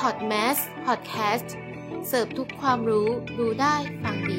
พอดแมสพอดแคสต์เสิร์ฟทุกความรู้รู้ได้ฟังดี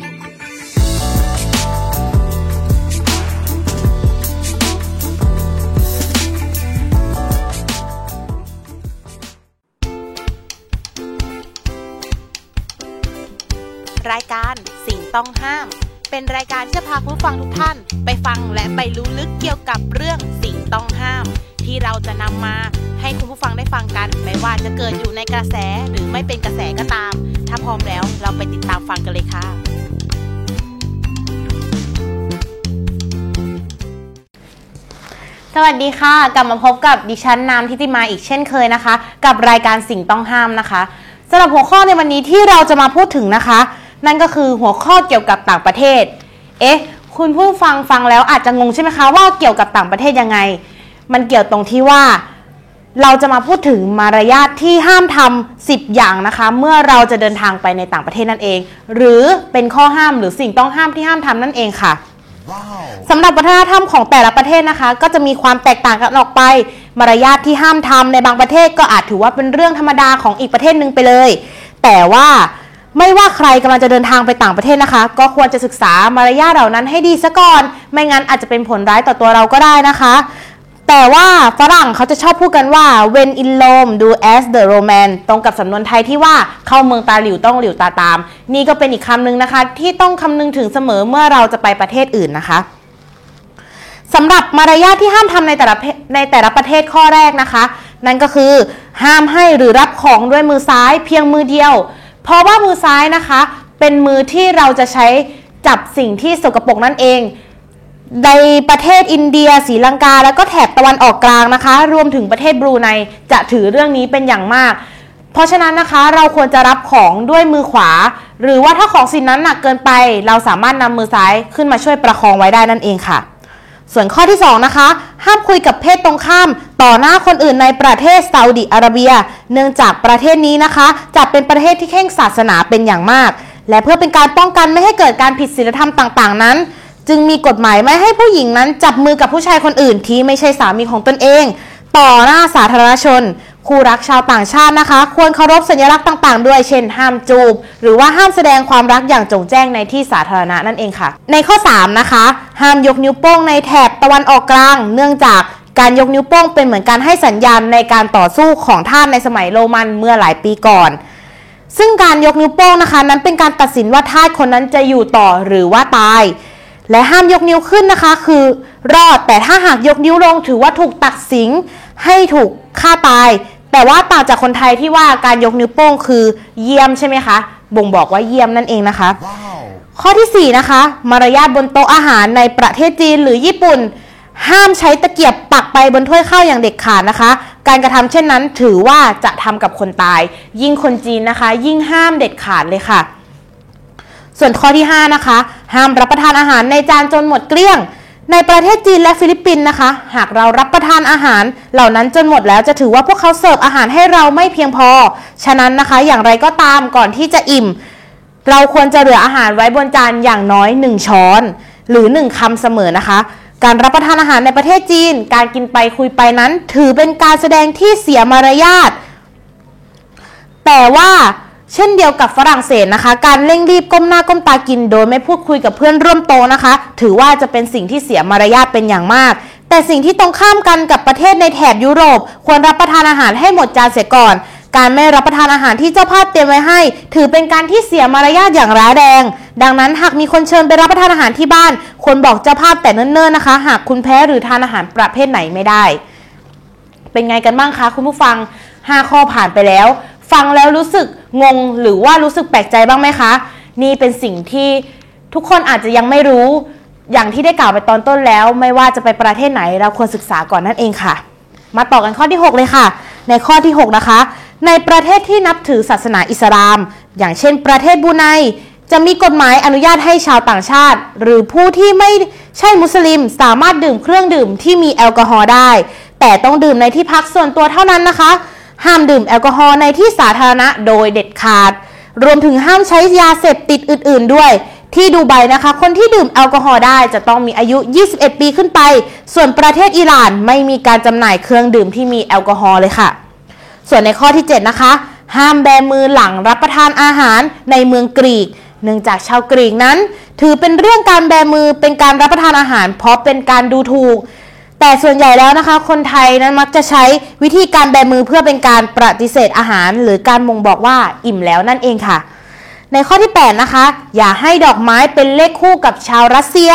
รายการสิ่งต้องห้าม เป็นรายการที่จะพาผู้ฟังทุกท่าน ไปฟังและไปรู้ลึกเกี่ยวกับเรื่องสิ่งต้องห้าม ที่เราจะนำมาให้คุณผู้ฟังได้ฟังกัน ไม่ว่าจะเกิดอยู่ในกระแสหรือไม่เป็นกระแสก็ตาม ถ้าพร้อมแล้วเราไปติดตามฟังกันเลยค่ะ สวัสดีค่ะ กลับมาพบกับดิฉันนามทิติมาอีกเช่นเคยนะคะ กับรายการสิ่งต้องห้ามนะคะสำหรับหัวข้อในวันนี้ที่เราจะมาพูดถึงนะคะ นั่นก็คือหัวข้อเกี่ยวกับต่างประเทศ เอ๊ะ คุณผู้ฟังฟังแล้วอาจจะงงใช่ไหมคะว่าเกี่ยวกับต่างประเทศยังไง มันเกี่ยวตรงที่ว่า เราจะมาพูดถึงมารยาทที่ห้ามทำ10อย่างนะคะ เมื่อเราจะเดินทางไปในต่างประเทศนั่นเอง หรือเป็นข้อห้ามหรือสิ่งต้องห้ามที่ห้ามทำนั่นเองค่ะสำหรับวัฒนธรรมของแต่ละประเทศนะคะ ก็จะมีความแตกต่างกันออกไป มารยาทที่ห้ามทำในบางประเทศก็อาจถือว่าเป็นเรื่องธรรมดาของอีกประเทศหนึ่งไปเลย แต่ว่าไม่ว่าใครกำลังจะเดินทางไปต่างประเทศนะคะ ก็ควรจะศึกษามารยาทเหล่านั้นให้ดีซะก่อน ไม่งั้นอาจจะเป็นผลร้ายต่อตัวเราก็ได้นะคะ แต่ว่าฝรั่งเขาจะชอบพูดกันว่า when in Rome do as the Roman ตรงกับสำนวนไทยที่ว่าเข้าเมืองตาหลิวต้องหลิวตาตาม นี่ก็เป็นอีกคำหนึ่งนะคะ ที่ต้องคำนึงถึงเสมอเมื่อเราจะไปประเทศอื่นนะคะสำหรับมารยาทที่ห้ามทำในแต่ละในแต่ละประเทศข้อแรกนะคะ นั่นก็คือ ห้ามให้หรือรับของด้วยมือซ้ายเพียงมือเดียว เพราะว่ามือซ้ายนะคะ เป็นมือที่เราจะใช้จับสิ่งที่สกปรกนั่นเอง ในประเทศอินเดียศรีลังกา แล้วก็แถบตะวันออกกลางนะคะ รวมถึงประเทศบรูไนจะถือเรื่องนี้เป็นอย่างมาก เพราะฉะนั้นนะคะเราควรจะรับของด้วยมือขวา หรือว่าถ้าของสิ่งนั้นหนักเกินไป เราสามารถนำมือซ้ายขึ้นมาช่วยประคองไว้ได้นั่นเองค่ะ ส่วนข้อที่ 2 นะคะ ห้ามคุยกับเพศตรงข้าม ต่อหน้าคนอื่นในประเทศซาอุดิอาระเบีย เนื่องจากประเทศนี้นะคะจะเป็นประเทศที่เข่งศาสนาเป็นอย่างมาก และเพื่อเป็นการป้องกันไม่ให้เกิดการผิดศีลธรรมต่าง ๆ นั้น จึงมีกฎหมายไม่ให้ผู้หญิงนั้นจับมือกับผู้ชายคนอื่นที่ไม่ใช่สามีของตนเอง ต่อหน้าสาธารณชน คู่รักชาวต่างชาตินะคะ ควรเคารพสัญลักษณ์ต่างๆ ด้วยเช่น ห้ามจูบ หรือว่าห้ามแสดงความรักอย่างจงแจ้งในที่สาธารณะนั่นเองค่ะ ในข้อ 3 นะคะ ห้ามยกนิ้วโป้งในแถบตะวันออกกลาง เนื่องจากการยกนิ้วโป้งเป็นเหมือนการให้สัญญาณในการต่อสู้ของท่านในสมัยโรมันเมื่อหลายปีก่อนซึ่งการยกนิ้วโป้งนะคะ นั้นเป็นการตัดสินว่าทาสคนนั้นจะอยู่ต่อหรือว่าตาย และห้ามยกนิ้วขึ้นนะคะ คือรอดแต่ถ้าหากยกนิ้วลงถือว่าถูกตัดสินให้ถูกฆ่าตาย แต่ว่าต่างจากคนไทยที่ว่าการยกนิ้วโป้งคือเยี่ยมใช่ไหมคะบ่งบอกว่าเยี่ยมนั่นเองนะคะข้อที่ 4 นะคะ มารยาทบนโต๊ะอาหารในประเทศจีนหรือญี่ปุ่น ห้ามใช้ตะเกียบปักไปบนถ้วยข้าวอย่างเด็ดขาดนะคะ การกระทำเช่นนั้นถือว่าจะทำกับคนตาย ยิ่งคนจีนนะคะ ยิ่งห้ามเด็ดขาดเลยค่ะ ส่วนข้อที่ 5 นะคะ ห้ามรับประทานอาหารในจานจนหมดเกลี้ยง ในประเทศจีนและฟิลิปปินส์นะคะ หากเรารับประทานอาหาร เหล่านั้นจนหมดแล้วจะถือว่าพวกเขาเสิร์ฟอาหารให้เราไม่เพียงพอ ฉะนั้นนะคะอย่างไรก็ตามก่อนที่จะอิ่ม เราควรจะเหลืออาหารไว้บนจานอย่างน้อย 1 ช้อน หรือ 1คำเสมอนะคะการรับประทานอาหารในประเทศจีน การกินไปคุยไปนั้น ถือเป็นการแสดงที่เสียมารยาท แต่ว่า เช่นเดียวกับฝรั่งเศสนะคะ การเร่งรีบก้มหน้าก้มตากิน โดยไม่พูดคุยกับเพื่อนร่วมโตนะคะ ถือว่าจะเป็นสิ่งที่เสียมารยาทเป็นอย่างมาก แต่สิ่งที่ตรงข้ามกันกับประเทศในแถบยุโรป ควรรับประทานอาหารให้หมดจานเสียก่อน การไม่รับประทานอาหารที่เจ้าภาพเตรียมไว้ให้ ถือเป็นการที่เสียมารยาทอย่างร้ายแรง ดังนั้นหากมีคนเชิญไปรับประทานอาหารที่บ้าน ควรบอกเจ้าภาพแต่เนิ่นๆนะคะ หากคุณแพ้หรือทานอาหารประเภทไหนไม่ได้ เป็นไงกันบ้างคะคุณผู้ฟัง 5 ข้อผ่านไปแล้ว ฟังแล้วรู้สึกงงหรือว่ารู้สึกแปลกใจบ้างไหมคะ นี่เป็นสิ่งที่ทุกคนอาจจะยังไม่รู้ อย่างที่ได้กล่าวไปตอนต้นแล้ว ไม่ว่าจะไปประเทศไหนเราควรศึกษาก่อนนั่นเองค่ะ มาต่อกันข้อที่ 6 เลยค่ะ ในข้อที่ 6 นะคะ ในประเทศที่นับถือศาสนาอิสลาม อย่างเช่น ประเทศบูไนจะมีกฎหมายอนุญาตให้ชาวต่างชาติ หรือผู้ที่ไม่ใช่มุสลิม สามารถดื่มเครื่องดื่มที่มีแอลกอฮอล์ได้ แต่ต้องดื่มในที่พักส่วนตัวเท่านั้นนะคะ ห้ามดื่มแอลกอฮอล์ในที่สาธารณะโดยเด็ดขาด รวมถึงห้ามใช้ยาเสพติดอื่น ๆ ด้วย ที่ดูไบนะคะ คนที่ดื่มแอลกอฮอล์ได้จะต้องมีอายุ 21 ปีขึ้นไป ส่วนประเทศอิหร่านไม่มีการจำหน่ายเครื่องดื่มที่มีแอลกอฮอล์เลยค่ะ ส่วนในข้อที่ 7 นะคะ ห้ามแบมือหลังรับประทานอาหารในเมืองกรีกเนื่องจากชาวกรีกนั้น ถือเป็นเรื่องการแบมือเป็นการรับประทานอาหาร เพราะเป็นการดูถูก แต่ส่วนใหญ่แล้วนะคะ คนไทยนั้นมักจะใช้วิธีการแบมือเพื่อเป็นการปฏิเสธอาหาร หรือการบ่งบอกว่าอิ่มแล้วนั่นเองค่ะ ในข้อที่ 8 นะคะ อย่าให้ดอกไม้เป็นเลขคู่กับชาวรัสเซีย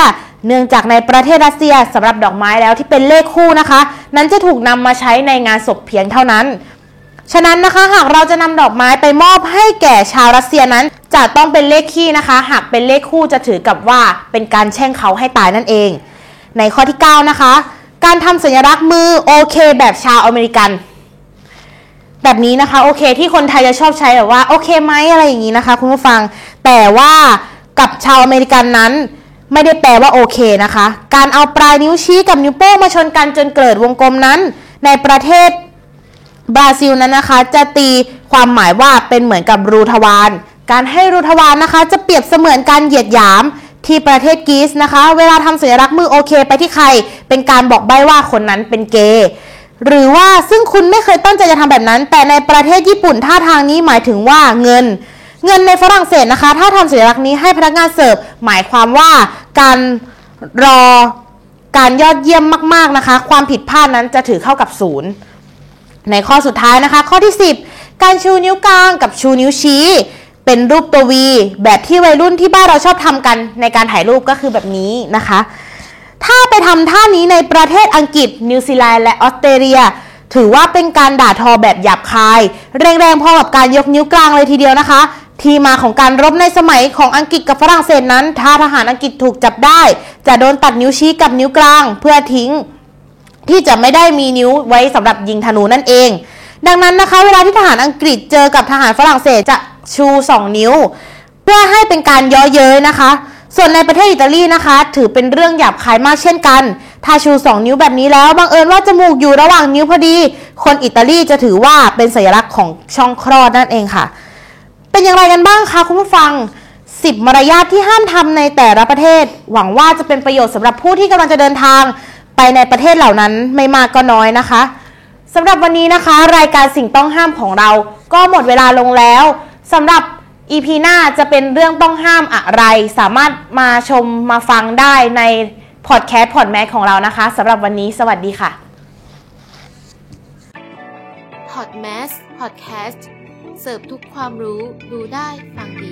เนื่องจากในประเทศรัสเซียสำหรับดอกไม้แล้วที่เป็นเลขคู่นะคะ นั้นจะถูกนำมาใช้ในงานศพเพียงเท่านั้น ฉะนั้นนะคะหากเราจะนำดอกไม้ไปมอบให้แก่ชาวรัสเซียนั้น จะต้องเป็นเลขคี่นะคะ หากเป็นเลขคู่จะถือกับว่าเป็นการแช่งเขาให้ตายนั่นเอง ในข้อที่ 9 นะคะ การทำสัญลักษณ์มือโอเคแบบชาวอเมริกัน แบบนี้นะคะโอเค ที่คนไทยจะชอบใช้แบบว่าโอเคไหมอะไรอย่างนี้นะคะ คุณผู้ฟัง แต่ว่ากับชาวอเมริกันนั้นไม่ได้แปลว่าโอเคนะคะ การเอาปลายนิ้วชี้กับนิ้วโป้งมาชนกันจนเกิดวงกลมนั้น ในประเทศบราซิลนั้นนะคะ จะตีความหมายว่าเป็นเหมือนกับรูทวาร การให้รูทวารนะคะ จะเปรียบเสมือนการเหยียดหยาม ที่ประเทศกรีซนะคะ เวลาทำสัญลักษณ์มือโอเค ไปที่ใคร เป็นการบอกใบ้ว่าคนนั้นเป็นเกย์หรือว่าซึ่งคุณไม่เคยตั้งใจจะทำแบบนั้น แต่ในประเทศญี่ปุ่นท่าทางนี้หมายถึงว่าเงิน เงินในฝรั่งเศสนะคะ ถ้าทำสัญลักษณ์นี้ให้พนักงานเสิร์ฟหมายความว่าการรอการยอดเยี่ยมมาก ๆนะคะ ความผิดพลาดนั้นจะถือเข้ากับศูนย์ในข้อสุดท้ายนะคะ ข้อที่ 10 การชูนิ้วกลางกับชูนิ้วชี้ เป็นรูปตัววีแบบที่วัยรุ่นที่บ้านเราชอบทำกันในการถ่ายรูปก็คือแบบนี้นะคะ ถ้าไปทำท่านี้ในประเทศอังกฤษ นิวซีแลนด์และออสเตรเลีย ถือว่าเป็นการด่าทอแบบหยาบคาย แรงๆพอกับการยกนิ้วกลางเลยทีเดียวนะคะ ที่มาของการรบในสมัยของอังกฤษกับฝรั่งเศสนั้น ถ้าทหารอังกฤษถูกจับได้ จะโดนตัดนิ้วชี้กับนิ้วกลาง เพื่อทิ้ง ที่จะไม่ได้มีนิ้วไว้สำหรับยิงธนูนั่นเองดังนั้นนะคะเวลาที่ทหารอังกฤษเจอกับทหารฝรั่งเศสจะ ชู 2 นิ้ว เพื่อให้เป็นการย้อเย้ยนะคะ ส่วนในประเทศอิตาลีนะคะ ถือเป็นเรื่องหยาบคายมากเช่นกัน ถ้าชู 2 นิ้วแบบนี้แล้วบังเอิญว่าจมูกอยู่ระหว่างนิ้วพอดี คนอิตาลีจะถือว่าเป็นสัญลักษณ์ของช่องคลอดนั่นเองค่ะ เป็นอย่างไรกันบ้างคะคุณผู้ฟัง10มารยาทที่ห้ามทำในแต่ละประเทศ หวังว่าจะเป็นประโยชน์สำหรับผู้ที่กำลังจะเดินทาง ไปในประเทศเหล่านั้นไม่มากก็น้อยนะคะสำหรับวันนี้นะคะ รายการสิ่งต้องห้ามของเราก็หมดเวลาลงแล้ว สำหรับ EP หน้าจะเป็นเรื่องต้องห้ามอะไร สามารถมาชมมาฟังได้ในพอดแคสต์พอดแมสของเรานะคะสำหรับวันนี้สวัสดีค่ะพอดแมสพอดแคสต์เสิร์ฟทุกความรู้รู้ได้ฟังดี